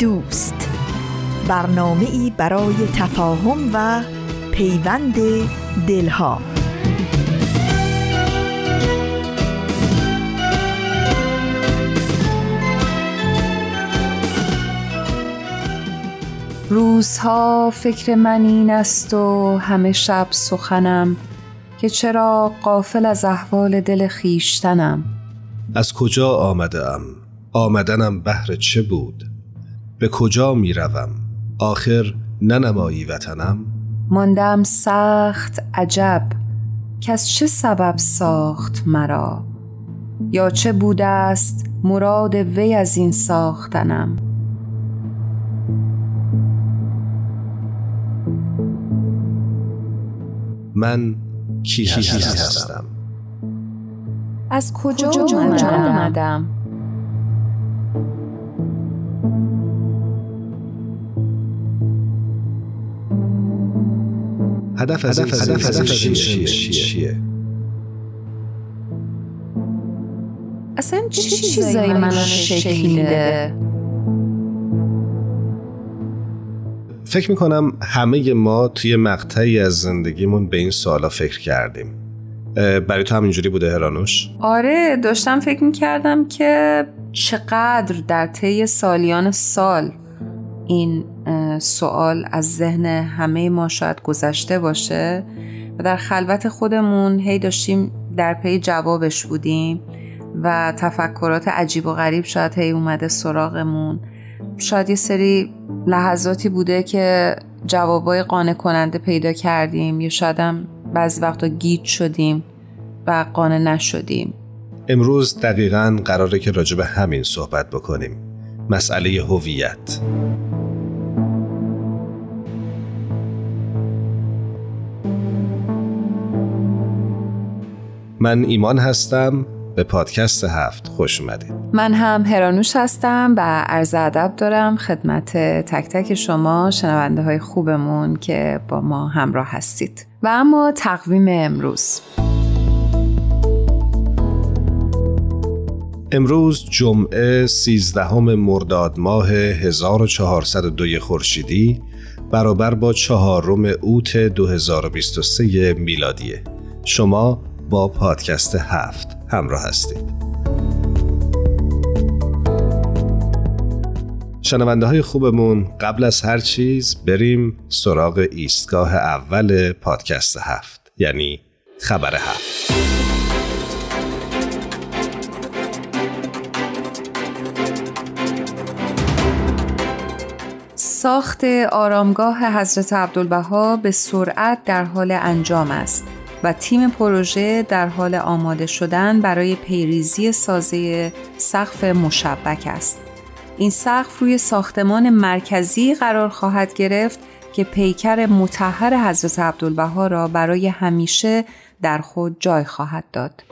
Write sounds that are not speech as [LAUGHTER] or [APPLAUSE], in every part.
دوست برنامه ای برای تفاهم و پیوند دلها روزها فکر من این است و همه شب سخنم که چرا قافل از احوال دل خیشتنم از کجا آمده ام؟ آمدنم بهر چه بود؟ به کجا می روم؟ آخر ننمایی وطنم؟ ماندم سخت عجب که از چه سبب ساخت مرا یا چه بوده است مراد وی از این ساختنم من کی هستم از کجا, کجا آمدم؟ هدف از هدف از هدف چیه؟ اصلا چه چیزایی منو شکل میده؟ فکر می‌کنم همه ما توی مقطعی از زندگیمون به این سوالا فکر کردیم برای تو همینجوری بوده هرانوش؟ آره داشتم فکر می‌کردم که چقدر در طی سالیان سال این سوال از ذهن همه ما شاید گذشته باشه و در خلوت خودمون هی داشتیم در پی جوابش بودیم و تفکرات عجیب و غریب شاید هی اومده سراغمون. شاید یه سری لحظاتی بوده که جوابای قانع کننده پیدا کردیم یا شاید هم بعضی وقتا گیت شدیم و قانع نشدیم. امروز دقیقا قراره که راجع به همین صحبت بکنیم. مسئله هویت. من ایمان هستم. به پادکست هفت خوش اومدید. من هم هرانوش هستم و عرض ادب دارم خدمت تک تک شما شنونده های خوبمون که با ما همراه هستید. و اما تقویم امروز. امروز جمعه 13 مرداد ماه 1402 خورشیدی برابر با چهارم اوت 2023 میلادیه. شما با پادکست هفت همراه هستید. شنونده های خوبمون قبل از هر چیز بریم سراغ ایستگاه اول پادکست هفت یعنی خبر هفت. ساخت آرامگاه حضرت عبدالبها به سرعت در حال انجام است. و تیم پروژه در حال آماده شدن برای پیریزی سازه سقف مشبک است. این سقف روی ساختمان مرکزی قرار خواهد گرفت که پیکر متحر حضرت عبدالبها را برای همیشه در خود جای خواهد داد.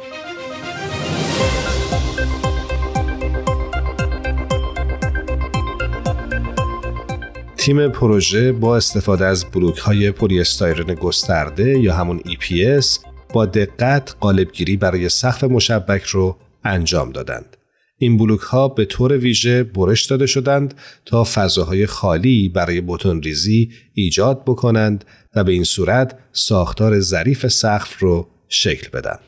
تیم پروژه با استفاده از بلوک های پلی استایرن گسترده یا همون EPS با دقت قالبگیری برای سقف مشبک رو انجام دادند. این بلوک ها به طور ویژه برش داده شدند تا فضاهای خالی برای بتون ریزی ایجاد بکنند و به این صورت ساختار ظریف سقف رو شکل بدن.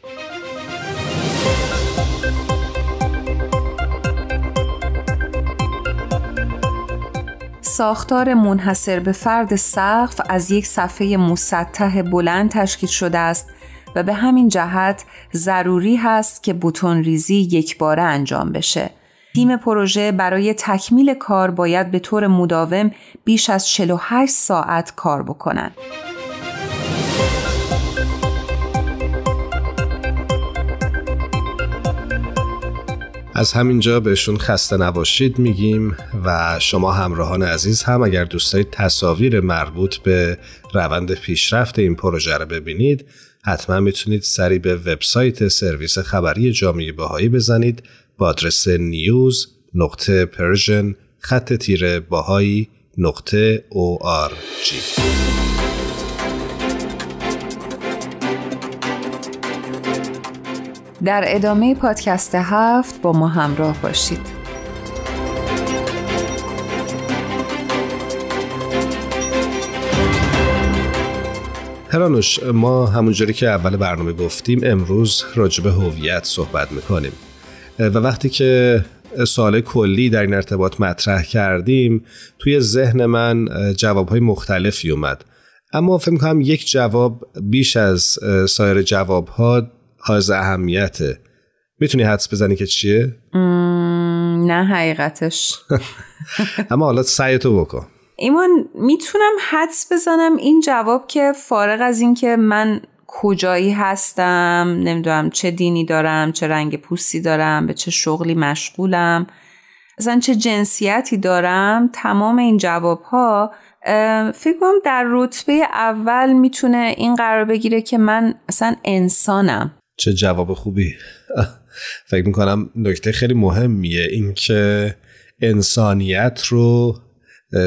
ساختار منحصر به فرد سقف از یک صفحه مسطح بلند تشکیل شده است و به همین جهت ضروری هست که بوتون ریزی یک باره انجام بشه. تیم پروژه برای تکمیل کار باید به طور مداوم بیش از 48 ساعت کار بکنند. از همینجا بهشون خسته نباشید میگیم و شما همراهان عزیز هم اگر دوست تصاویر مربوط به روند پیشرفت این پروژه رو ببینید حتما می‌تونید سری به وبسایت سرویس خبری جامعه بهایی بزنید با آدرس news نقطه persian خط تیره bahai نقطه ORG در ادامه پادکست هفت با ما همراه باشید. هرانوش ما همونجوری که اول برنامه گفتیم امروز راجب هویت صحبت می‌کنیم و وقتی که سوال کلی در این ارتباط مطرح کردیم توی ذهن من جوابهای مختلفی اومد اما فکر کنم یک جواب بیش از سایر جوابها حائز اهمیته. می‌تونی حدس بزنی که چیه؟ نه حقیقتش. [LAUGHS] اما حالا سعی تو بکن. ایمان می‌تونم حدس بزنم این جواب که فارغ از اینکه من کجایی هستم نمی‌دونم چه دینی دارم چه رنگ پوستی دارم به چه شغلی مشغولم اصلا چه جنسیتی دارم تمام این جواب ها فکر کنم در رتبه اول می‌تونه این قرار بگیره که من اصلا انسانم. چه جواب خوبی؟ فکر می‌کنم نکته خیلی مهمیه. اینکه انسانیت رو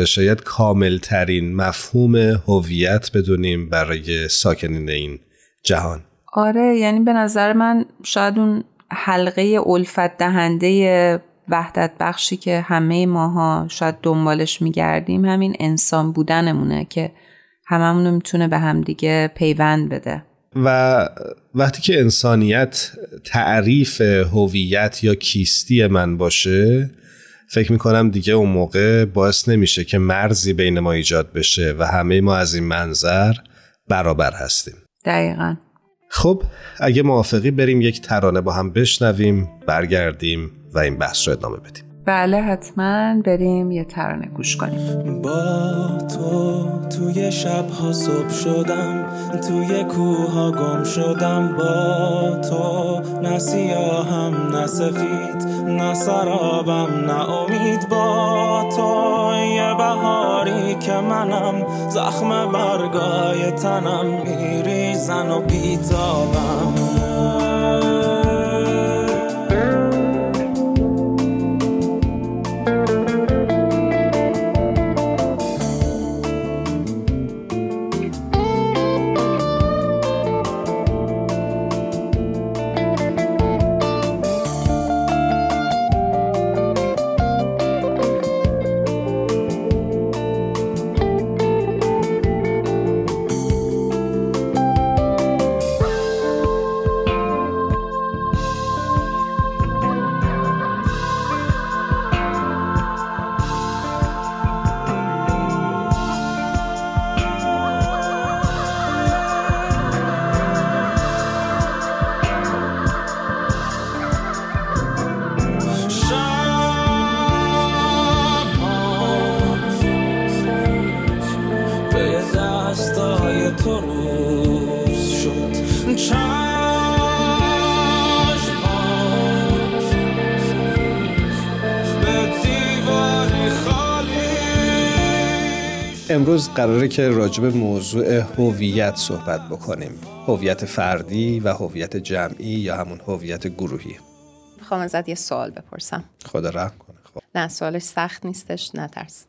شاید کامل ترین مفهوم هویت بدونیم برای ساکنین این جهان. آره یعنی به نظر من شاید اون حلقه الفت دهنده وحدت بخشی که همه ماها شاید دنبالش میگردیم همین انسان بودنمونه که هممونو می‌تونه به همدیگه پیوند بده. و وقتی که انسانیت تعریف هویت یا کیستی من باشه فکر می‌کنم دیگه اون موقع باعث نمیشه که مرزی بین ما ایجاد بشه و همه ما از این منظر برابر هستیم. دقیقا. خب اگه موافقی بریم یک ترانه با هم بشنویم برگردیم و این بحث رو ادامه بدیم. بله حتما بریم یه ترانه گوش کنیم. با تو توی شبها صبح شدم توی کوها گم شدم. با تو نه سیاهم نه سفید نه سرابم نه امید. با تو یه بهاری که منم زخم برگای تنم میریزن و بیتابم. امروز قراره که راجب موضوع هویت صحبت بکنیم. هویت فردی و هویت جمعی یا همون هویت گروهی. می‌خوام ازت یه سوال بپرسم. خدا رحم کنه. خب. نه سوالش سخت نیستش نترس.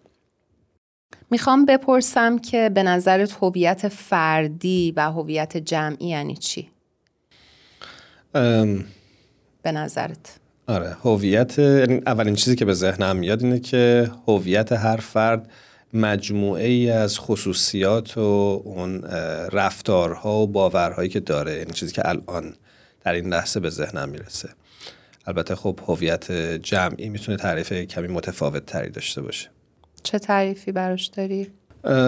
می‌خوام بپرسم که به نظرت هویت فردی و هویت جمعی یعنی چی؟ ام... به نظرت. آره هویت یعنی اولین چیزی که به ذهنم میاد اینه که هویت هر فرد مجموعه ای از خصوصیات و اون رفتارها و باورهایی که داره این یعنی چیزی که الان در این لحظه به ذهنم می‌رسه البته خب هویت جمعی می‌تونه تعریف کمی متفاوت تری داشته باشه چه تعریفی براش داری؟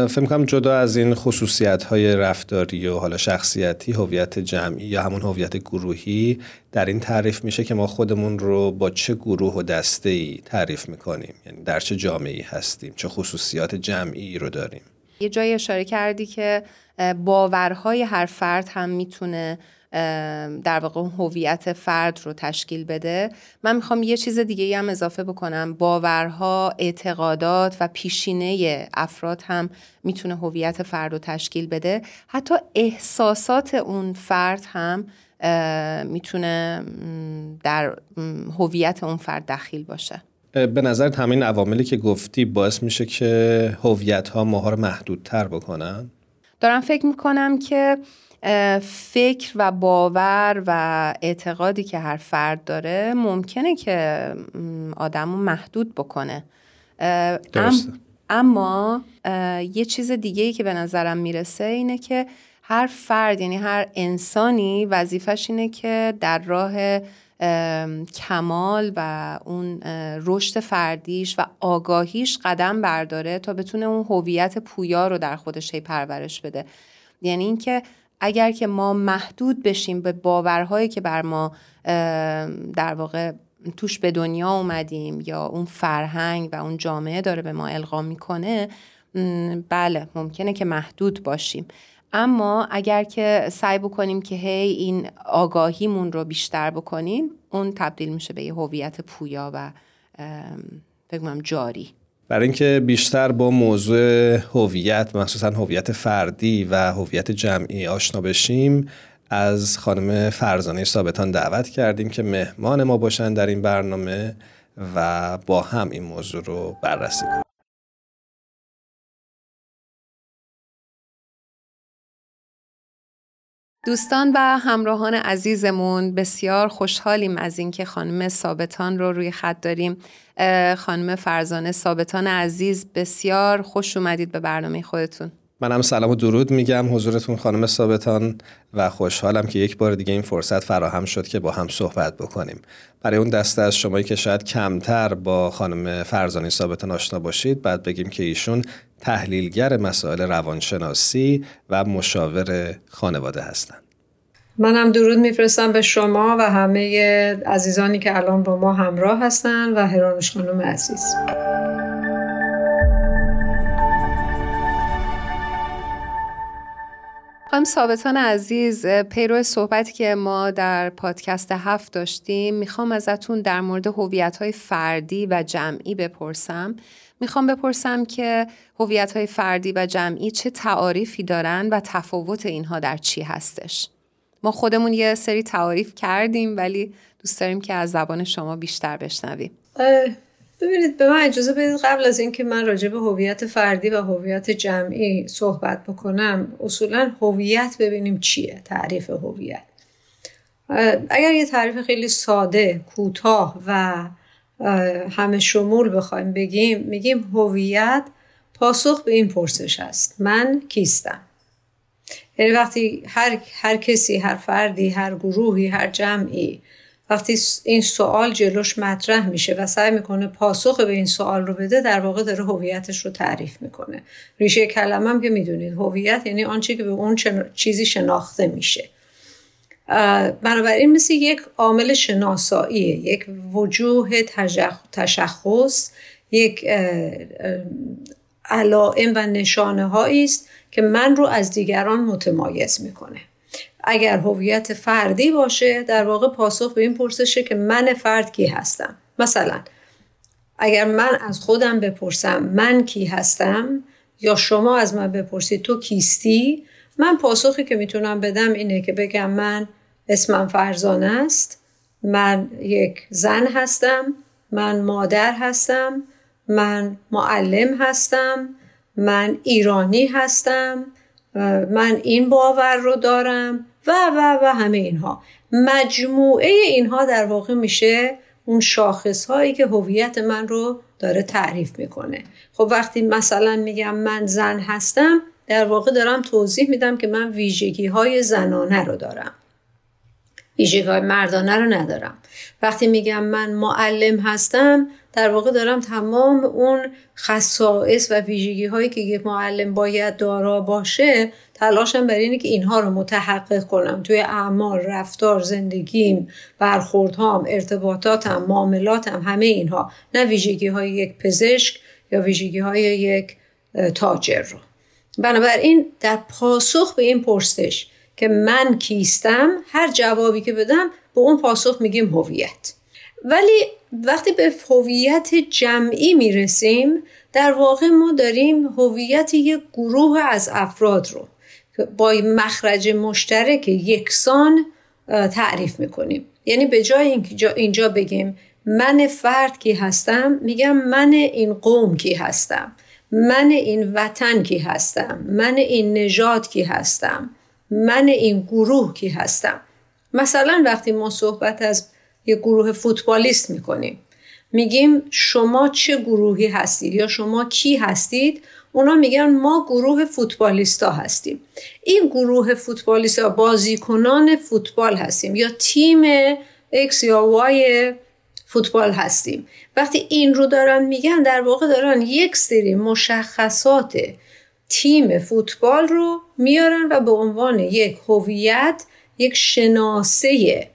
فکر کنم جدا از این خصوصیت های رفتاری و حالا شخصیتی هویت جمعی یا همون هویت گروهی در این تعریف میشه که ما خودمون رو با چه گروه و دسته ای تعریف می‌کنیم؟ یعنی در چه جامعه هستیم؟ چه خصوصیات جمعی رو داریم؟ یه جایی اشاره کردی که باورهای هر فرد هم می‌تونه در واقع هویت فرد رو تشکیل بده. من می‌خوام یه چیز دیگه هم اضافه بکنم. باورها اعتقادات و پیشینه افراد هم می‌تونه هویت فرد رو تشکیل بده. حتی احساسات اون فرد هم می‌تونه در هویت اون فرد دخیل باشه. به نظر همین عواملی که گفتی باعث میشه که هویت ها ماها رو محدودتر بکنن؟ دارم فکر می‌کنم که فکر و باور و اعتقادی که هر فرد داره ممکنه که آدم رو محدود بکنه درسته. اما یه چیز دیگه ای که به نظرم می‌رسه اینه که هر فرد یعنی هر انسانی وظیفش اینه که در راه کمال و اون رشد فردیش و آگاهیش قدم برداره تا بتونه اون هویت پویا رو در خودش پرورش بده یعنی اینکه اگر که ما محدود بشیم به باورهایی که بر ما در واقع توش به دنیا اومدیم یا اون فرهنگ و اون جامعه داره به ما القا می‌کنه بله ممکنه که محدود باشیم. اما اگر که سعی بکنیم که هی این آگاهیمون رو بیشتر بکنیم اون تبدیل میشه به یه هویت پویا و فکر جاری. برای اینکه بیشتر با موضوع هویت مخصوصا هویت فردی و هویت جمعی آشنا بشیم از خانم فرزانه ثابتان دعوت کردیم که مهمان ما باشن در این برنامه و با هم این موضوع رو بررسی کنیم. دوستان و همراهان عزیزمون بسیار خوشحالیم از اینکه خانم ثابتان رو روی خط داریم. خانم فرزانه ثابتان عزیز بسیار خوش اومدید به برنامه خودتون. منم سلام و درود میگم حضورتون خانم ثابتان و خوشحالم که یک بار دیگه این فرصت فراهم شد که با هم صحبت بکنیم. برای اون دسته از شمایی که شاید کمتر با خانم فرزانه ثابتان آشنا باشید بعد بگیم که ایشون تحلیلگر مسائل روانشناسی و مشاور خانواده هستند منم درود میفرستم به شما و همه عزیزانی که الان با ما همراه هستن و هرانوش خانم عزیز. خانم ثابتان عزیز پیرو صحبتی که ما در پادکست هفت داشتیم می‌خوام ازتون در مورد هویت های فردی و جمعی بپرسم. می‌خوام بپرسم که هویت های فردی و جمعی چه تعاریفی دارن و تفاوت اینها در چی هستش؟ ما خودمون یه سری تعاریف کردیم ولی دوست داریم که از زبان شما بیشتر بشنویم. ببینید به من اجازه بدید قبل از اینکه من راجع به هویت فردی و هویت جمعی صحبت بکنم اصولا هویت ببینیم چیه تعریف هویت. اگر یه تعریف خیلی ساده کوتاه و همه شمول بخوایم بگیم میگیم هویت پاسخ به این پرسش است. من کیستم؟ یعنی وقتی هر, هر کسی هر فردی هر گروهی هر جمعی وقتی این سوال جلوش مطرح میشه و سعی می‌کنه پاسخ به این سوال رو بده در واقع داره هویتش رو تعریف می‌کنه. ریشه کلمه هم که می‌دونید هویت یعنی آنچه که به اون چیزی شناخته میشه. بنابراین مثل یک عامل شناساییه یک وجوه تشخص یک علائم و نشانه است که من رو از دیگران متمایز می‌کنه. اگر هویت فردی باشه در واقع پاسخ به این پرسشه که من فرد کی هستم؟ مثلا اگر من از خودم بپرسم من کی هستم یا شما از من بپرسید تو کیستی من پاسخی که می‌تونم بدم اینه که بگم من اسمم فرزانه است من یک زن هستم من مادر هستم من معلم هستم من ایرانی هستم. من این باور رو دارم و و و همه اینها. مجموعه اینها در واقع میشه اون شاخص هایی که هویت من رو داره تعریف می‌کنه. خب وقتی مثلا میگم من زن هستم در واقع دارم توضیح میدم که من ویژگی های زنانه رو دارم. ویژگی های مردانه رو ندارم. وقتی میگم من معلم هستم در واقع دارم تمام اون خصائص و ویژگی هایی که یک معلم باید دارا باشه تلاشم برای اینه که اینها رو متحقق کنم. توی اعمال رفتار زندگیم برخوردهام ارتباطاتم معاملاتم همه اینها. نه ویژگی های یک پزشک یا ویژگی های یک تاجر رو. بنابراین در پاسخ به این پرسش که من کیستم هر جوابی که بدم به اون پاسخ میگیم هویت. ولی وقتی به هویت جمعی می‌رسیم در واقع ما داریم هویت یک گروه از افراد رو با مخرج مشترک یکسان تعریف می‌کنیم. یعنی به جای اینجا بگیم من فرد کی هستم میگم من این قوم کی هستم من این وطن کی هستم من این نژاد کی هستم من این گروه کی هستم. مثلا وقتی ما صحبت از یک گروه فوتبالیست می‌کنیم. میگیم شما چه گروهی هستید یا شما کی هستید؟ اونا میگن ما گروه فوتبالیستا هستیم. این گروه فوتبالیستا بازیکنان فوتبال هستیم یا تیم X یا Y فوتبال هستیم. وقتی این رو دارن میگن در واقع دارن یک سری مشخصات تیم فوتبال رو میارن و به عنوان یک هویت یک شناسه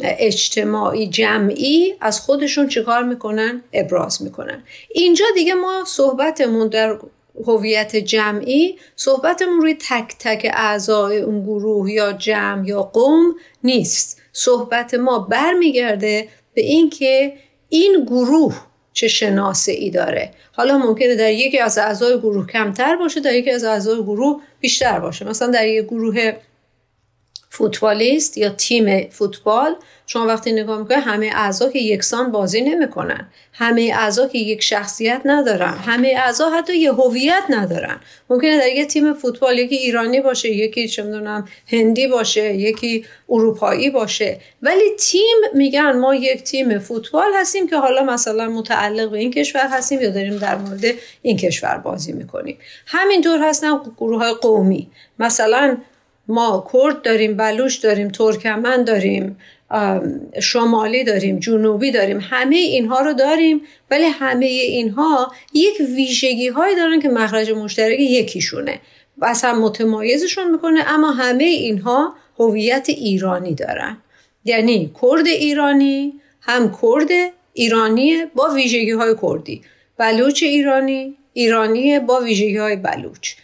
اجتماعی جمعی از خودشون چیکار می‌کنن؟ ابراز می‌کنن. اینجا دیگه ما صحبتمون در هویت جمعی صحبتمون روی تک تک اعضای اون گروه یا جمع یا قوم نیست. صحبت ما برمیگرده به اینکه این گروه چه شناسه ای داره. حالا ممکنه در یکی از اعضای گروه کمتر باشه در یکی از اعضای گروه بیشتر باشه. مثلا در یک گروه فوتبالیست یا تیم فوتبال شما وقتی نگاه می‌کنید همه اعضا که یکسان بازی نمی‌کنن. همه اعضا که یک شخصیت ندارن. همه اعضا حتی یه هویت ندارن. ممکنه در یک تیم فوتبال یکی ایرانی باشه یکی چه می‌دونم هندی باشه یکی اروپایی باشه. ولی تیم میگن ما یک تیم فوتبال هستیم که حالا مثلا متعلق به این کشور هستیم یا داریم در مورد این کشور بازی می‌کنیم. همینطور هستن گروه های قومی. مثلا ما کرد داریم بلوش داریم ترکمن داریم شمالی داریم جنوبی داریم همه اینها رو داریم ولی همه اینها یک ویژگی هایی دارن که مخرج مشترک یکیشونه. و اصلا متمایزشون می‌کنه اما همه اینها هویت ایرانی دارن. یعنی کرد ایرانی هم کرد ایرانی با ویژگی های کردی. بلوچ ایرانی ایرانی با ویژگی های بلوچ.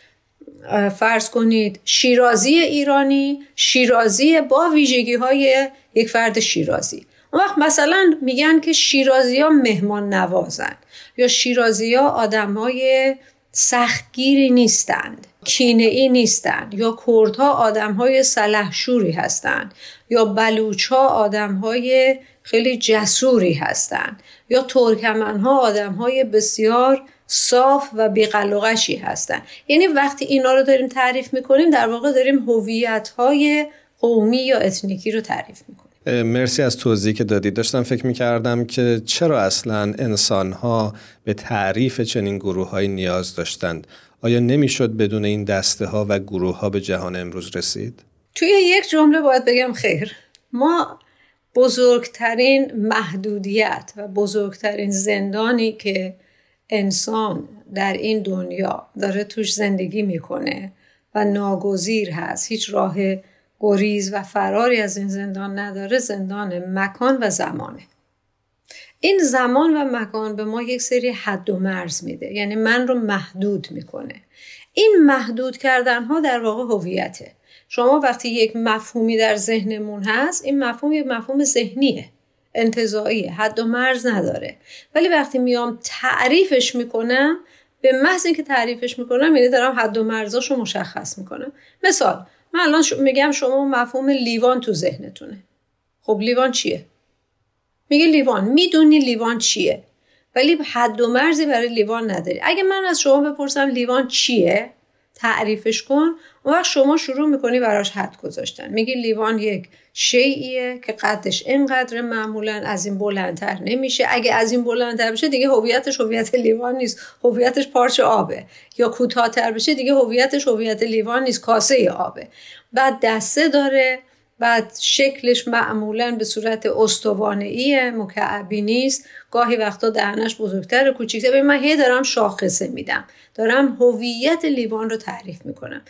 فرض کنید شیرازی ایرانی شیرازی با ویژگی های یک فرد شیرازی. اون وقت مثلا میگن که شیرازی ها مهمان نوازن یا شیرازی ها آدم های سختگیری نیستند کینه ای نیستند یا کردها آدم های سلحشوری هستند یا بلوچ ها آدم های خیلی جسوری هستند یا ترکمن ها آدم های بسیار صاف و بیقلقشی هستن. یعنی وقتی اینا رو داریم تعریف می‌کنیم در واقع داریم هویت های قومی یا اتنیکی رو تعریف می‌کنیم. مرسی از توضیحی که دادید. داشتم فکر می‌کردم که چرا اصلا انسان ها به تعریف چنین گروه های نیاز داشتند. آیا نمی‌شد بدون این دسته ها و گروه ها به جهان امروز رسید؟ توی یک جمله باید بگم خیر. ما بزرگترین محدودیت و بزرگترین زندانی که انسان در این دنیا داره توش زندگی می‌کنه و ناگزیر هست. هیچ راه گریز و فراری از این زندان نداره. زندان مکان و زمانه. این زمان و مکان به ما یک سری حد و مرز میده. یعنی من رو محدود می‌کنه. این محدود کردن ها در واقع هویته. شما وقتی یک مفهومی در ذهنمون هست این مفهوم یک مفهوم ذهنیه. انتظاییه حد و مرز نداره. ولی وقتی میام تعریفش می‌کنم به محض اینکه تعریفش می‌کنم یعنی دارم حد و مرزاشو مشخص می‌کنم. مثال من الان میگم شما مفهوم لیوان تو ذهنتونه. خب لیوان چیه؟ میگه لیوان. می‌دونی لیوان چیه. ولی حد و مرزی برای لیوان نداری. اگه من از شما بپرسم لیوان چیه تعریفش کن. اون وقت شما شروع می‌کنی براش حد گذاشتن. میگی لیوان یک شیعیه که قدش اینقدر معمولا از این بلندتر نمیشه. اگه از این بلندتر بشه دیگه هویتش هویت لیوان نیست. هویتش پارچه آبه. یا کوتاهتر بشه دیگه هویتش هویت لیوان نیست. کاسه آبه. بعد دسته داره. بعد شکلش معمولا به صورت استوانه مکعبی نیست. گاهی وقتا دهنش بزرگتر کوچیکتر. من هی دارم شاخصه میدم. دارم هویت لیوان رو تعریف می‌کنم.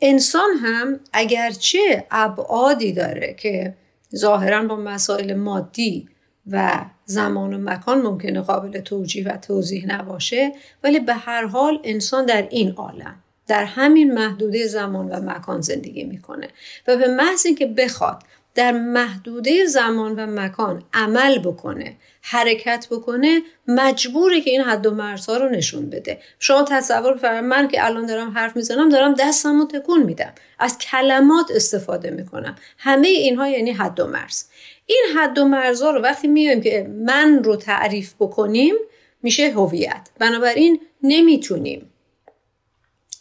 انسان هم اگرچه ابعادی داره که ظاهرا با مسائل مادی و زمان و مکان ممکنه قابل توجیه و توضیح نباشه ولی به هر حال انسان در این عالم در همین محدوده زمان و مکان زندگی می‌کنه. و به محض اینکه بخواد در محدوده زمان و مکان عمل بکنه حرکت بکنه مجبوره که این حد و مرزها رو نشون بده. شما تصور بفرمایید من که الان دارم حرف می‌زنم دارم دستم رو تکون میدم. از کلمات استفاده می‌کنم. همه اینها یعنی حد و مرز. این حد و مرزها رو وقتی میایم که من رو تعریف بکنیم میشه هویت. بنابراین نمی‌تونیم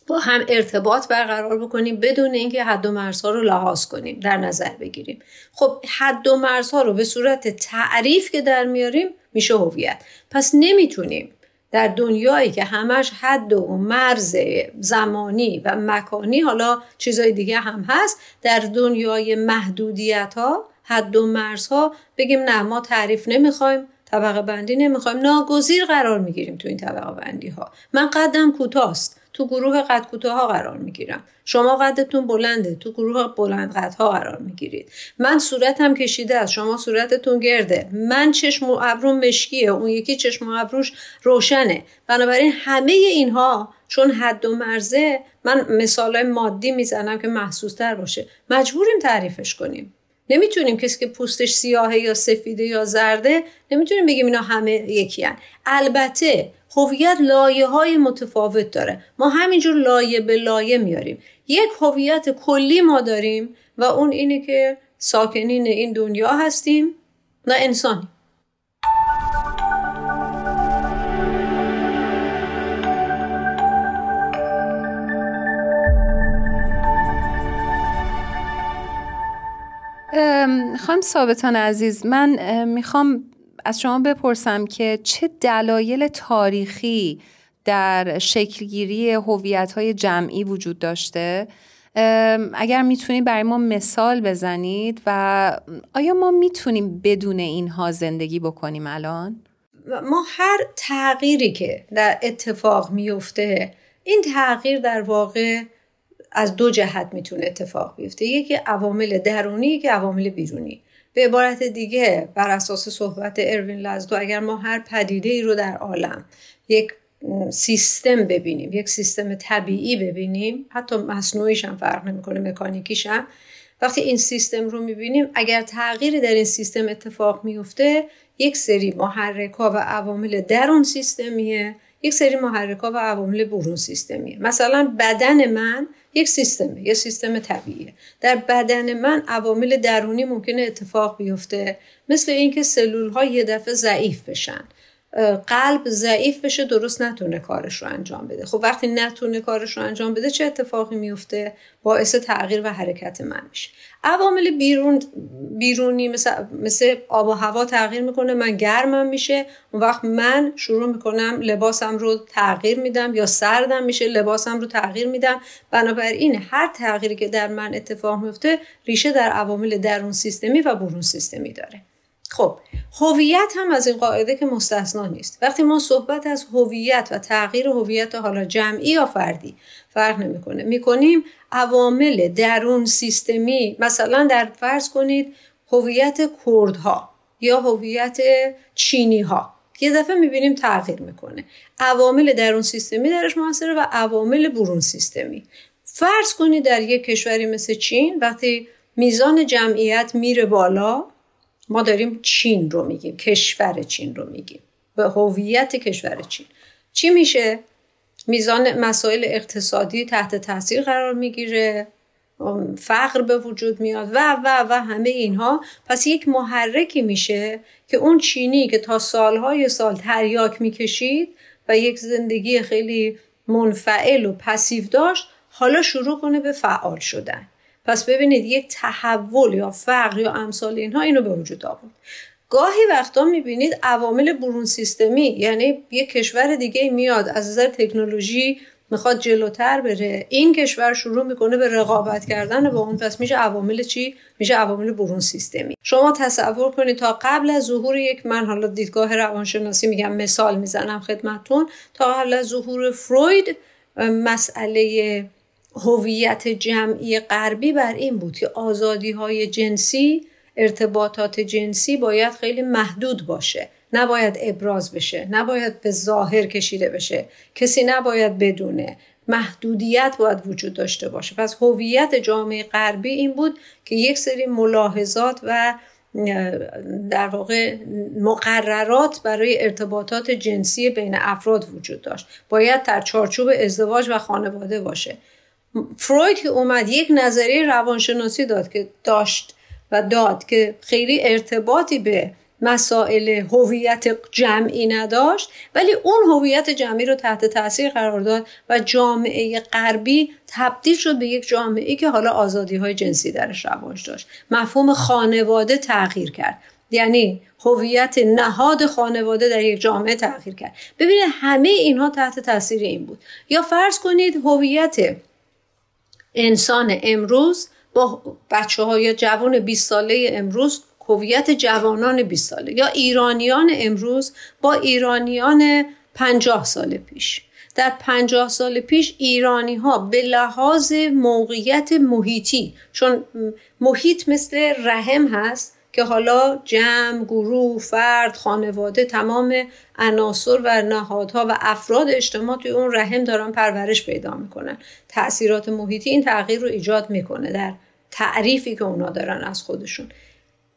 با هم ارتباط برقرار بکنیم بدون اینکه حد و مرزها رو لحاظ کنیم در نظر بگیریم. خب حد و مرزها رو به صورت تعریف که در میاریم میشه هویت. پس نمی‌تونیم در دنیایی که همش حد و مرز زمانی و مکانی حالا چیزای دیگه هم هست در دنیای محدودیت ها حد و مرزها بگیم نه ما تعریف نمی‌خوایم طبقه بندی نمی‌خوایم ناگزیر قرار می‌گیریم تو این طبقه بندی ها من قدم کوتاست. تو گروه قد کوتاه قرار می‌گیرم. شما قدتون بلنده. تو گروه بلند قدها قرار می‌گیرید. من صورتم کشیده است. شما صورتتون گرده. من چشم و ابروم مشکیه. اون یکی چشم و ابروش روشنه. بنابراین همه اینها چون حد و مرزه من مثال مادی می‌زنم که محسوس تر باشه. مجبوریم تعریفش کنیم. نمی‌تونیم کسی که پوستش سیاهه یا سفیده یا زرده نمی‌تونیم بگیم اینا همه یکی هن. البته هویت لایه های متفاوت داره. ما همینجور لایه به لایه میاریم. یک هویت کلی ما داریم و اون اینه که ساکنین این دنیا هستیم و انسانی خانم ثابتان عزیز من می‌خوام از شما بپرسم که چه دلایل تاریخی در شکلگیری هویت های جمعی وجود داشته؟ اگر می‌تونید برای ما مثال بزنید و آیا ما می‌تونیم بدون اینها زندگی بکنیم الان؟ ما هر تغییری که در اتفاق میفته این تغییر در واقع از دو جهت می‌تونه اتفاق بیفته. یکی عوامل درونی یکی عوامل بیرونی. به عبارت دیگه بر اساس صحبت اروین لزدو اگر ما هر پدیده ای رو در عالم یک سیستم ببینیم یک سیستم طبیعی ببینیم حتی مصنوعیش هم فرق نمی‌کنه مکانیکیش هم وقتی این سیستم رو می‌بینیم اگر تغییری در این سیستم اتفاق میفته یک سری محرک ها و عوامل در اون سیستمیه یک سری محرک ها و عوامل برون سیستمیه. مثلا بدن من یک سیستمه یک سیستم طبیعیه. در بدن من عوامل درونی ممکنه اتفاق بیفته مثل اینکه سلول ها یه دفعه ضعیف بشن. قلب ضعیف بشه درست نتونه کارش رو انجام بده. خب وقتی نتونه کارش رو انجام بده چه اتفاقی میفته؟ باعث تغییر و حرکت من میشه. عوامل بیرون بیرونی مثل, مثل آب و هوا تغییر می‌کنه من گرمم میشه. اون وقت من شروع می‌کنم لباسم رو تغییر میدم یا سردم میشه لباسم رو تغییر میدم. بنابراین هر تغییری که در من اتفاق میفته ریشه در عوامل درون سیستمی و برون سیستمی داره. خب هویت هم از این قاعده که مستثنا نیست. وقتی ما صحبت از هویت و تغییر هویت حالا جمعی یا فردی فرق نمی‌کنه. می‌کنیم عوامل درون سیستمی مثلا در فرض کنید هویت کردها یا هویت چینی ها یه دفعه می‌بینیم تغییر می‌کنه. عوامل درون سیستمی درش موثره و عوامل برون سیستمی. فرض کنید در یک کشوری مثل چین وقتی میزان جمعیت میره بالا ما داریم چین رو میگیم کشور چین رو میگیم. به هویت کشور چین. چی میشه؟ میزان مسائل اقتصادی تحت تاثیر قرار می‌گیره. فقر به وجود میاد و و و همه اینها. پس یک محرکی میشه که اون چینی که تا سالهای سال تریاک می‌کشید و یک زندگی خیلی منفعل و پسیو داشت حالا شروع کنه به فعال شدن. پس ببینید یک تحول یا فقر یا امثال اینها اینو به وجود آورد. گاهی وقتا می‌بینید عوامل برون سیستمی یعنی یک کشور دیگه میاد از نظر تکنولوژی می‌خواد جلوتر بره. این کشور شروع می‌کنه به رقابت کردن با اون پس میشه عوامل چی؟ میشه عوامل برون سیستمی. شما تصور کنید تا قبل از ظهور یک من حالا دیدگاه روانشناسی میگم مثال می‌زنم خدمتتون تا قبل از ظهور فروید مسئله هویت جمعی غربی بر این بود که آزادی های جنسی ارتباطات جنسی باید خیلی محدود باشه. نباید ابراز بشه نباید به ظاهر کشیده بشه. کسی نباید بدونه. محدودیت باید وجود داشته باشه. پس هویت جامعه غربی این بود که یک سری ملاحظات و در واقع مقررات برای ارتباطات جنسی بین افراد وجود داشت. باید در چارچوب ازدواج و خانواده باشه. فروید که اومد یک نظریه روانشناسی داد که داشت و داد که خیلی ارتباطی به مسائل هویت جمعی نداشت ولی اون هویت جمعی رو تحت تاثیر قرار داد و جامعه غربی تبدیل شد به یک جامعه که حالا آزادی های جنسی درش رواج داشت. مفهوم خانواده تغییر کرد. یعنی هویت نهاد خانواده در یک جامعه تغییر کرد. ببینید همه اینها تحت تاثیر این بود. یا فرض کنید هویت انسان امروز با بچه های جوان 20 ساله امروز هویت جوانان 20 ساله یا ایرانیان امروز با ایرانیان 50 سال پیش. در 50 سال پیش ایرانی ها به لحاظ موقعیت محیطی چون محیط مثل رحم هست که حالا جمع، گروه، فرد، خانواده تمام عناصر و نهادها و افراد اجتماع توی اون رحم دارن پرورش پیدا می‌کنن تاثیرات محیطی این تغییر رو ایجاد می‌کنه در تعریفی که اونا دارن از خودشون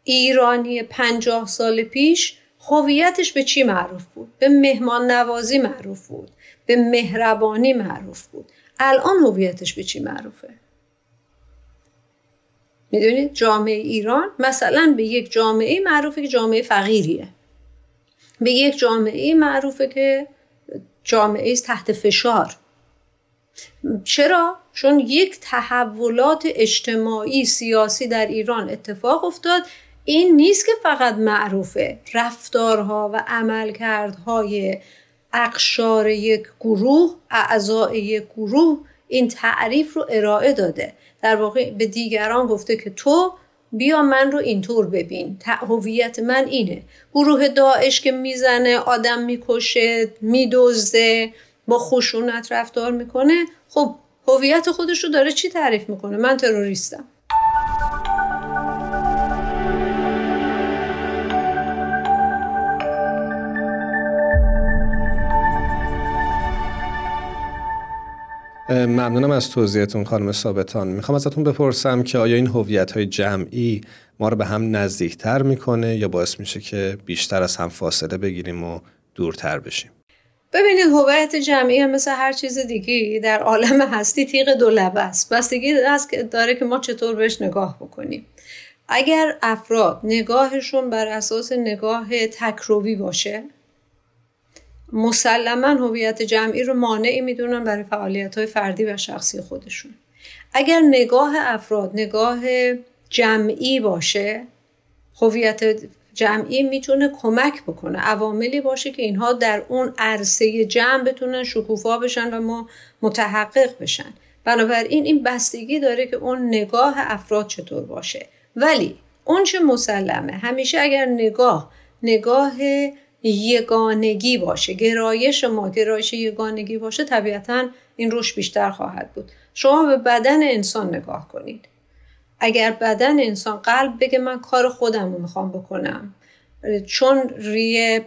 ایرانی پنجاه سال پیش هویتش به چی معروف بود؟ به مهمان نوازی معروف بود به مهربانی معروف بود الان هویتش به چی معروفه؟ می‌دونید جامعه ایران مثلا به یک جامعه معروفه که جامعه فقیریه. به یک جامعه معروفه که جامعه است تحت فشار. چرا؟ چون یک تحولات اجتماعی سیاسی در ایران اتفاق افتاد. این نیست که فقط معروفه. رفتارها و عملکردهای اقشار یک گروه اعضای یک گروه این تعریف رو ارائه داده. در واقع به دیگران گفته که تو بیا من رو اینطور ببین. هویت من اینه. گروه داعش که می‌زنه آدم می‌کشه میدزده با خشونت رفتار می‌کنه. خب هویت خودش رو داره چی تعریف می‌کنه؟ من تروریستم. ممنونم از توضیحتون خانم ثابتان. می‌خوام ازتون بپرسم که آیا این هویت های جمعی ما رو به هم نزدیکتر می‌کنه یا باعث میشه که بیشتر از هم فاصله بگیریم و دورتر بشیم؟ ببینید هویت جمعی هم مثل هر چیز دیگه در عالم هستی تیغ دو لبه است. که داره که ما چطور بهش نگاه بکنیم. اگر افراد نگاهشون بر اساس نگاه تکروی باشه مسلما هویت جمعی رو مانعی می‌دونن برای فعالیت های فردی و شخصی خودشون. اگر نگاه افراد نگاه جمعی باشه هویت جمعی می‌تونه کمک بکنه عواملی باشه که اینها در اون عرصه جمع بتونن شکوفا بشن و ما متحقق بشن. بنابراین این بستگی داره که اون نگاه افراد چطور باشه. ولی اون چه مسلمه همیشه اگر نگاه نگاه یگانگی باشه. گرایش ما گرایش یگانگی باشه طبیعتا این روش بیشتر خواهد بود. شما به بدن انسان نگاه کنید. اگر بدن انسان قلب بگه من کار خودم رو می‌خوام بکنم چون ریه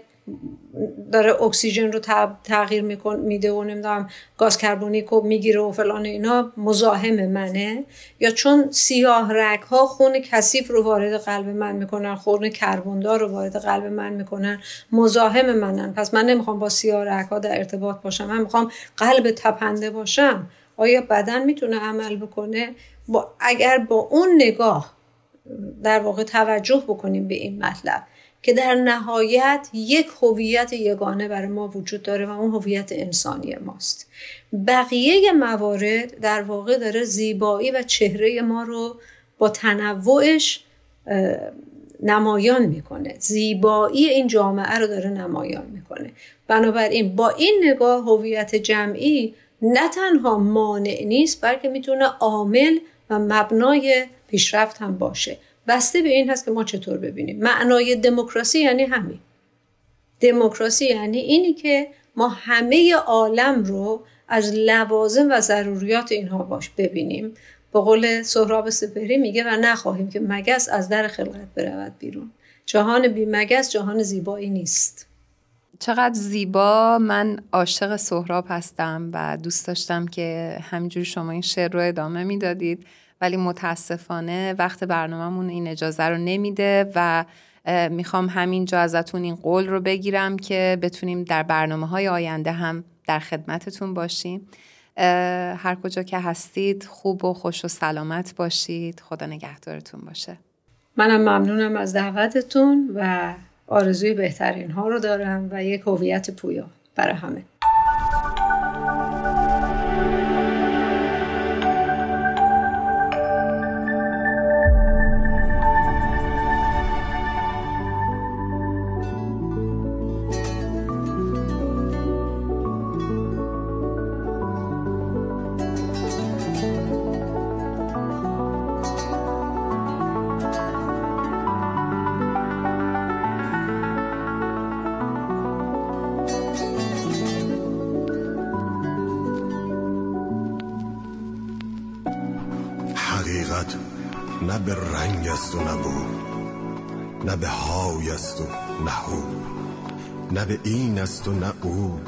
داره اکسیژن رو تغییر میده و نمی‌دونم گاز کربونیک رو می‌گیره و فلان اینا مزاحم منه. یا چون سیاه رگ ها خون کثیف رو وارد قلب من می‌کنن خون کربوندار رو وارد قلب من می‌کنن مزاحم منن. پس من نمی‌خوام با سیاه رگ ها در ارتباط باشم. من می‌خوام قلب تپنده باشم. آیا بدن می‌تونه عمل بکنه؟ با اگر با اون نگاه در واقع توجه بکنیم به این مطلب. که در نهایت یک هویت یگانه برای ما وجود داره و اون هویت انسانی ماست. بقیه موارد در واقع داره زیبایی و چهره ما رو با تنوعش نمایان می‌کنه. زیبایی این جامعه رو داره نمایان می‌کنه. بنابراین با این نگاه هویت جمعی نه تنها مانع نیست بلکه می‌تونه عامل و مبنای پیشرفت هم باشه. بسته به این هست که ما چطور ببینیم. معنای دموکراسی یعنی همین. دموکراسی یعنی اینی که ما همه عالم رو از لوازم و ضروریات اینها باش ببینیم. به قول سهراب سپهری میگه و نخواهیم که مگس از در خلقت برود بیرون. جهان بی مگس جهان زیبایی نیست. چقدر زیبا. من عاشق سهراب هستم و دوست داشتم که همینجور شما این شعر رو ادامه می‌دادید. ولی متاسفانه وقت برنامهمون این اجازه رو نمیده و می‌خوام همینجا ازتون این قول رو بگیرم که بتونیم در برنامه های آینده هم در خدمتتون باشیم. هر کجا که هستید خوب و خوش و سلامت باشید. خدا نگهدارتون باشه. منم ممنونم از دعوتتون و آرزوی بهترین ها رو دارم و یک هویت پویا برای همه. نه به های است و نه هو نه به این است و نه او.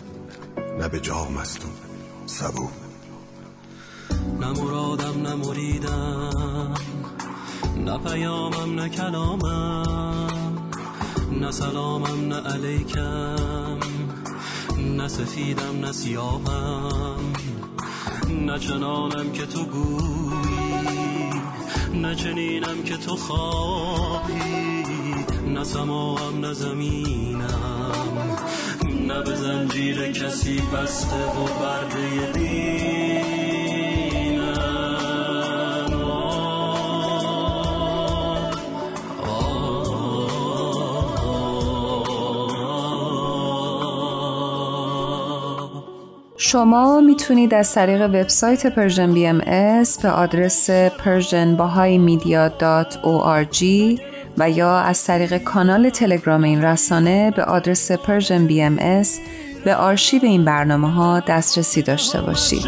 نه به جام است و سبو. نه مرادم نه مریدم. نه پیامم نه کلامم. نه سلامم نه علیکم. نه سفیدم نه سیاهم. نه چنانم که تو گویی. نه چنینم که تو خواهی. نه سماهم نه زمینم. نه به زنجیر کسی بسته و برده شما می‌تونید از طریق وبسایت Persian BMS به آدرس persianbahaimedia.org و یا از طریق کانال تلگرام این رسانه به آدرس Persian BMS به آرشیو این برنامه ها دسترسی داشته باشید.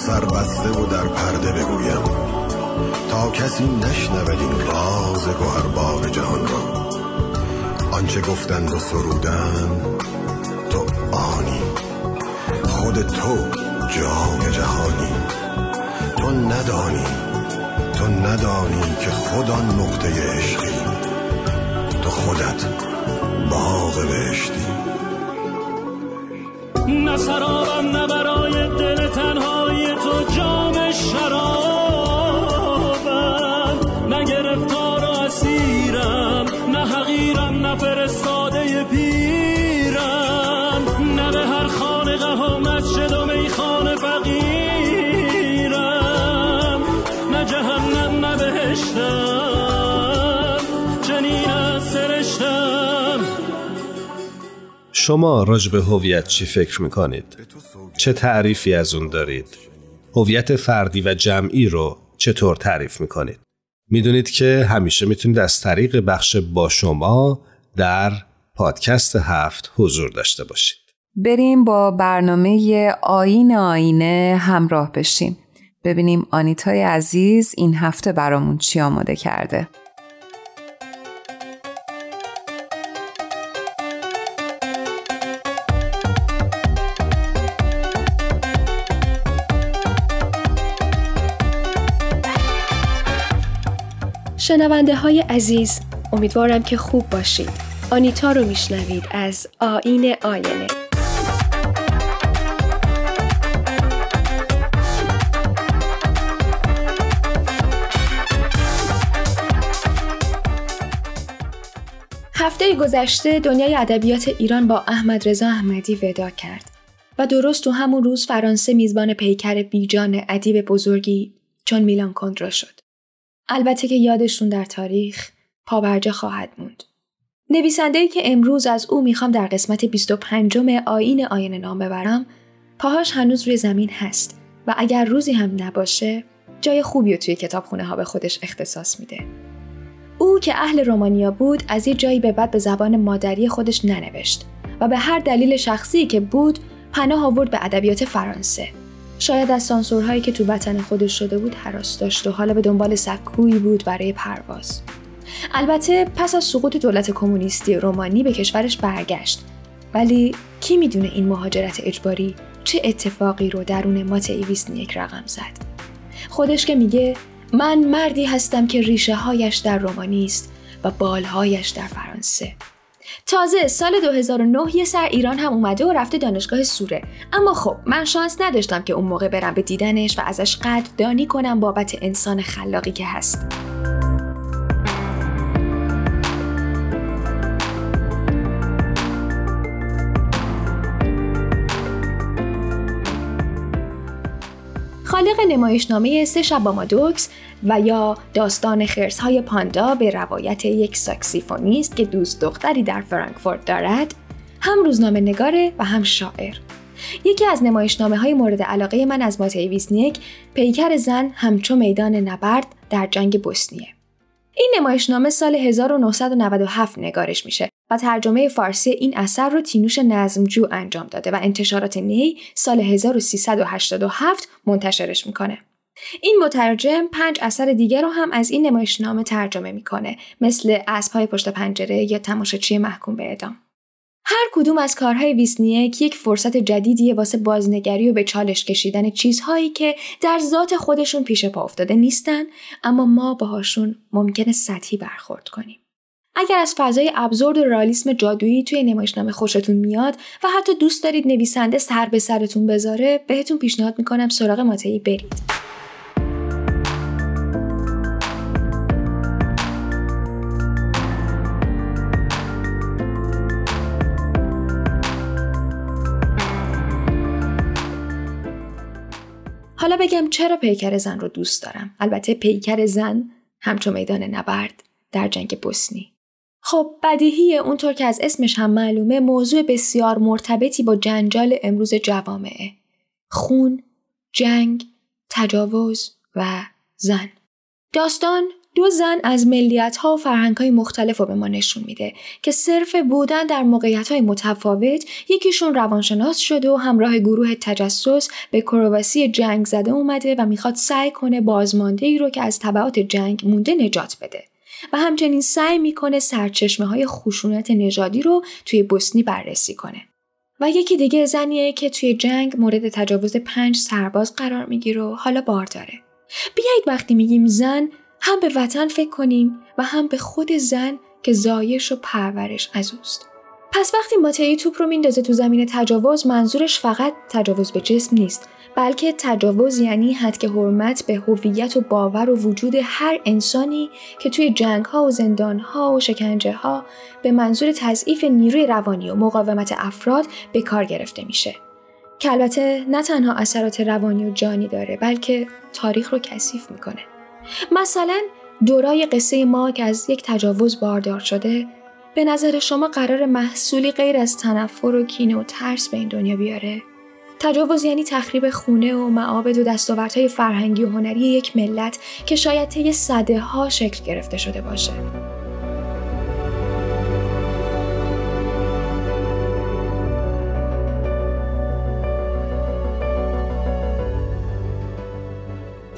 سر بسته و در پرده بگویم تا کسی نشنود این راز بار جهان را آنچه گفتند و سرودن تو آنی. خود تو جام جهانی. تو ندانی تو ندانی که خود آن نقطه عشقی. تو خودت باغ بهشتی. نه سرابم نه برای دل تنهای شما راجب هویت چی فکر می‌کنید؟ چه تعریفی از اون دارید؟ هویت فردی و جمعی رو چطور تعریف می‌کنید؟ می‌دونید که همیشه می‌تونید از طریق بخش با شما در پادکست هفت حضور داشته باشید. بریم با برنامه آین آینه همراه بشیم. ببینیم آنیتای عزیز این هفته برامون چی آماده کرده. شنونده های عزیز امیدوارم که خوب باشید آنیتا رو میشنوید از آین آینه هفته گذشته دنیای ادبیات ایران با احمد رضا احمدی ودا کرد و درست تو همون روز فرانسه میزبان پیکر بیجان ادیب بزرگی چون میلان کندرا شد. البته که یادشون در تاریخ پابرجا خواهد موند. نویسنده‌ای که امروز از او می‌خوام در قسمت 25 آین آینه نام ببرم پاهاش هنوز روی زمین هست و اگر روزی هم نباشه جای خوبی رو توی کتابخونه ها به خودش اختصاص میده. او که اهل رومانیا بود از یه جایی به بعد به زبان مادری خودش ننوشت و به هر دلیل شخصی که بود پناه آورد به ادبیات فرانسه شاید از سانسورهایی که تو وطن خودش شده بود حراس داشت و حالا به دنبال سکویی بود برای پرواز. البته پس از سقوط دولت کمونیستی رومانی به کشورش برگشت. ولی کی می‌دونه این مهاجرت اجباری چه اتفاقی رو درون مات نیک رقم زد؟ خودش که میگه من مردی هستم که ریشه هایش در رومانی است و بالهایش در فرانسه. تازه سال 2009 یه سر ایران هم اومده و رفته دانشگاه سوره. اما خب من شانس نداشتم که اون موقع برم به دیدنش و ازش قدردانی کنم بابت انسان خلاقی که هست. خالق نمایشنامه سه شب با مادوکس و یا داستان خرس های پاندا به روایت یک ساکسیفونیست که دوست دختری در فرانکفورت دارد هم روزنامه نگاره و هم شاعر یکی از نمایشنامه های مورد علاقه من از ماتئی ویسنیک پیکر زن همچو میدان نبرد در جنگ بوسنیه این نمایشنامه سال 1997 نگارش میشه و ترجمه فارسی این اثر رو تینوش نظمجو انجام داده و انتشارات نی سال 1387 منتشرش می‌کنه. این مترجم پنج اثر دیگر رو هم از این نمایشنامه ترجمه می‌کنه مثل اسبهای پشت پنجره یا تماشاچی محکوم به اعدام. هر کدوم از کارهای ویسنیک یک فرصت جدیدیه واسه بازنگری و به چالش کشیدن چیزهایی که در ذات خودشون پیش پا افتاده نیستن اما ما باهاشون ممکنه سطحی برخورد کنیم. اگر از فضای ابزورد و رالیسم جادویی توی نمایشنامه خوشتون میاد و حتی دوست دارید نویسنده سر به سرتون بذاره بهتون پیشنهاد می‌کنم سراغ ماتهی برید. حالا بگم چرا پیکر زن رو دوست دارم. البته پیکر زن همچون میدان نبرد در جنگ بوسنی. خب بدیهی اونطور که از اسمش هم معلومه موضوع بسیار مرتبطی با جنجال امروز جوامعه. خون، جنگ، تجاوز و زن. داستان دو زن از ملیت ها و فرهنگ های مختلف رو به ما نشون میده که صرف بودن در موقعیت های متفاوت یکیشون روانشناس شده و همراه گروه تجسس به کرواسی جنگ زده اومده و می‌خواد سعی کنه بازمانده ای رو که از طبعات جنگ مونده نجات بده. و همچنین سعی می‌کنه سرچشمه های خشونت نژادی رو توی بوسنی بررسی کنه. و یکی دیگه زنیه که توی جنگ مورد تجاوز پنج سرباز قرار می‌گیره و حالا بار داره. بیایید وقتی میگیم زن هم به وطن فکر کنیم و هم به خود زن که زایش و پرورش از اوست. پس وقتی ماتئی توپ رو میندازه تو زمین تجاوز منظورش فقط تجاوز به جسم نیست بلکه تجاوز یعنی حد که حرمت به هویت و باور و وجود هر انسانی که توی جنگ ها و زندان ها و شکنجه ها به منظور تضعیف نیروی روانی و مقاومت افراد به کار گرفته میشه. که البته نه تنها اثرات روانی و جانی داره بلکه تاریخ رو کثیف می‌کنه. مثلا دورای قصه ما که از یک تجاوز باردار شده به نظر شما قرار محصولی غیر از تنفر و کینه و ترس به این دنیا بیاره؟ تجاوز یعنی تخریب خونه و معابد و دستاوردهای فرهنگی و هنری یک ملت که شاید طی صده ها شکل گرفته شده باشه.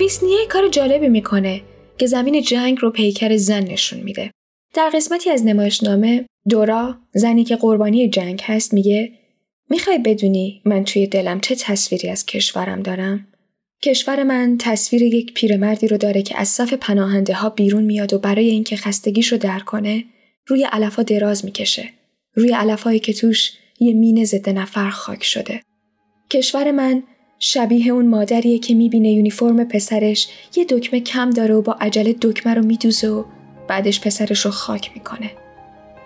ویسنیه کار جالبی می‌کنه که زمین جنگ رو پیکر زن نشون میده. در قسمتی از نمایشنامه دورا زنی که قربانی جنگ هست میگه می‌خوای بدونی من توی دلم چه تصویری از کشورم دارم؟ کشور من تصویر یک پیرمردی رو داره که از صف پناهنده ها بیرون میاد و برای اینکه خستگیش رو در کنه روی علفا دراز می‌کشه. روی علفایی که توش یه مین ضد نفر خاک شده. کشور من شبیه اون مادریه که می‌بینه یونیفرم پسرش یه دکمه کم داره و با عجله دکمه رو میدوزه و بعدش پسرش رو خاک می‌کنه.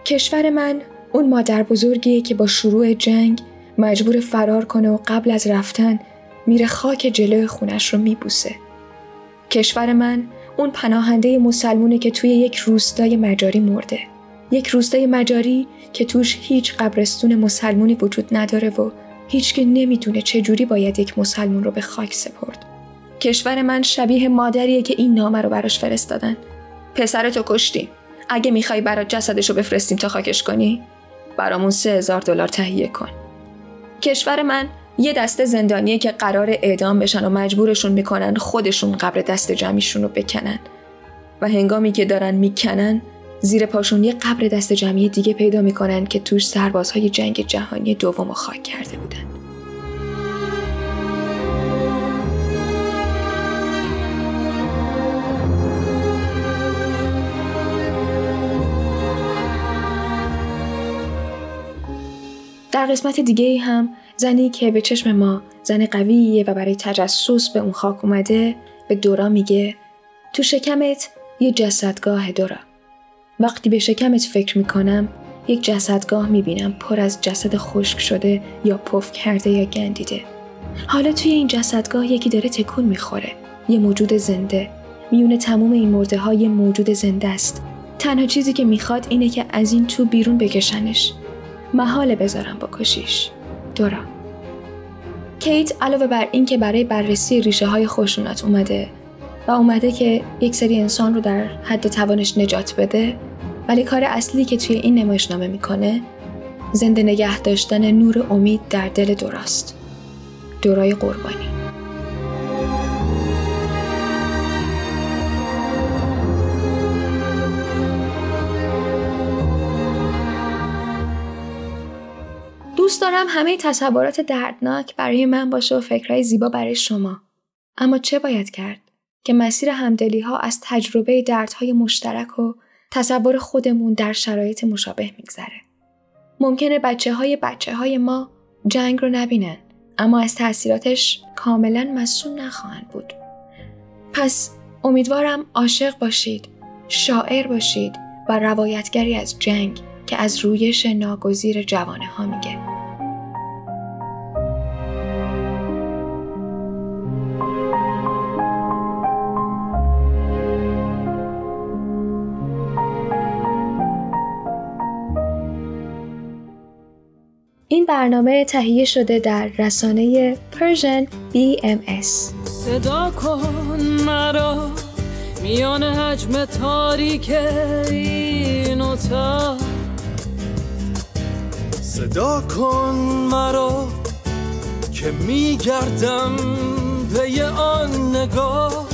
کشور من اون مادر بزرگیه که با شروع جنگ مجبور فرار کنه و قبل از رفتن میره خاک جلوی خونش رو میبوسه. کشور من اون پناهنده مسلمونه که توی یک روستای مجاری مرده. یک روستای مجاری که توش هیچ قبرستون مسلمونی وجود نداره و هیچ نمی‌دونه چجوری باید یک مسلمون رو به خاک سپرد. کشور من شبیه مادریه که این نامه رو براش فرستادن. پسرتو کشتیم. اگه می‌خوای برات جسدش رو بفرستیم تا خاکش کنی برامون سه هزار دلار تهیه کن. کشور من یه دسته زندانیه که قرار اعدام بشن و مجبورشون می‌کنن خودشون قبر دست جمعیشون رو بکنن و هنگامی که دارن می‌کنن زیر پاشون یه قبر دست جمعی دیگه پیدا می‌کنن که توش سربازهای جنگ جهانی دوم خاک کرده بودن. در قسمت دیگه هم زنی که به چشم ما زن قویه و برای تجسس به اون خاک اومده به دورا میگه تو شکمت یه جسدگاه دورا. وقتی به شکمت فکر می‌کنم یک جسدگاه می‌بینم پر از جسد خشک شده یا پف کرده یا گندیده. حالا توی این جسدگاه یکی داره تکون می‌خوره یه موجود زنده. میونه تموم این مرده های موجود زنده است. تنها چیزی که می‌خواد اینه که از این تو بیرون بکشنش. محاله بذارم کشیش. دورا. کیت علاوه بر این که برای بررسی ریشه های خشونت اومده و اومده که یک سری انسان رو در حد توانش نجات بده ولی کار اصلی که توی این نمایشنامه می‌کنه زنده نگه داشتن نور امید در دل دوراست دورای قربانی دوست دارم همه تصورات دردناک برای من باشه و فکرهای زیبا برای شما. اما چه باید کرد؟ که مسیر همدلی ها از تجربه دردهای مشترک و تصور خودمون در شرایط مشابه میگذره. ممکنه بچه های بچه های ما جنگ رو نبینن اما از تاثیراتش کاملا مسئول نخواهند بود. پس امیدوارم عاشق باشید، شاعر باشید و روایتگری از جنگ که از رویش ناگزیر جوانه ها میگه. این برنامه تهیه شده در رسانه پرژن BMS صدا کن مرا میان حجم تاریک این اتاق. صدا کن مرا که میگردم پی آن نگاه.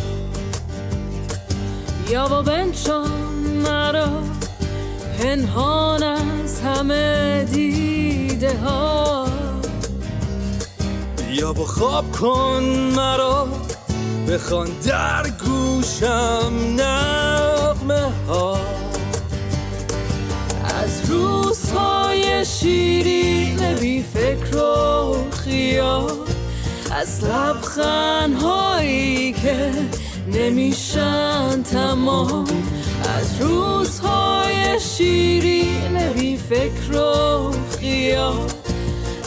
یا و بنشان مرا پنهان از همه دیده ها یا با خواب کن مرا بخوان در گوشم نغمه ها. از روزهای شیرین بی فکر و خیال از لبخنهایی که نمیشن تمام. از روزهای شیرین بی فکر و خیال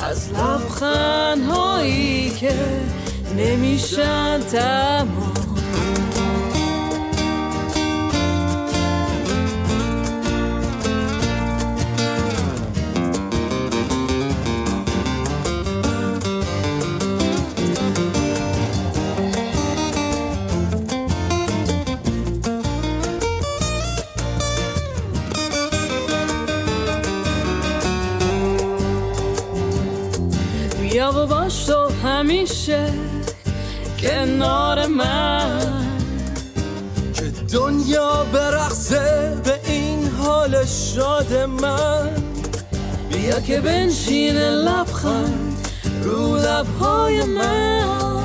از لبخنهایی که نمیشن تمام. باش تو همیشه کنار من. که دنیا برقصه به این حال شاد من. بیا که بنشین لبخند رو لبهای من.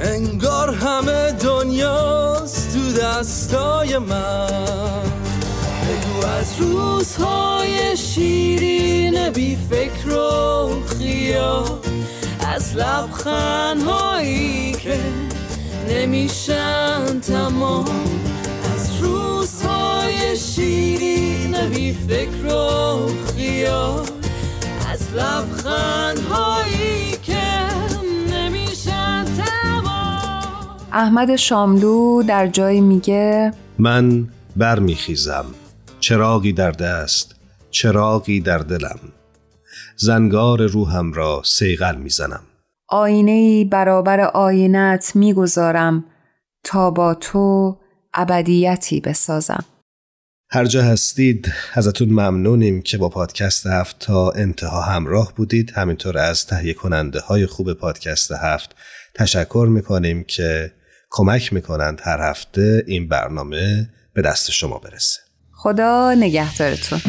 انگار همه دنیاست تو دستای من. از روزهای شیرین بی فکر و خیال از لبخنهایی که نمیشن تمام از روزهای شیرین بی فکر و خیال از لبخنهایی که نمیشن تمام. احمد شاملو در جایی میگه من برمیخیزم. چراغی در دست چراغی در دلم. زنگار روحم را سیغل می‌زنم. آینه برابر آینت می‌گذارم تا با تو ابدیتی بسازم. هر جا هستید ازتون ممنونیم که با پادکست هفت تا انتها همراه بودید. همینطور از تهیه کننده های خوب پادکست هفت تشکر می‌کنیم که کمک می‌کنند هر هفته این برنامه به دست شما برسه. خدا نگهدارتون.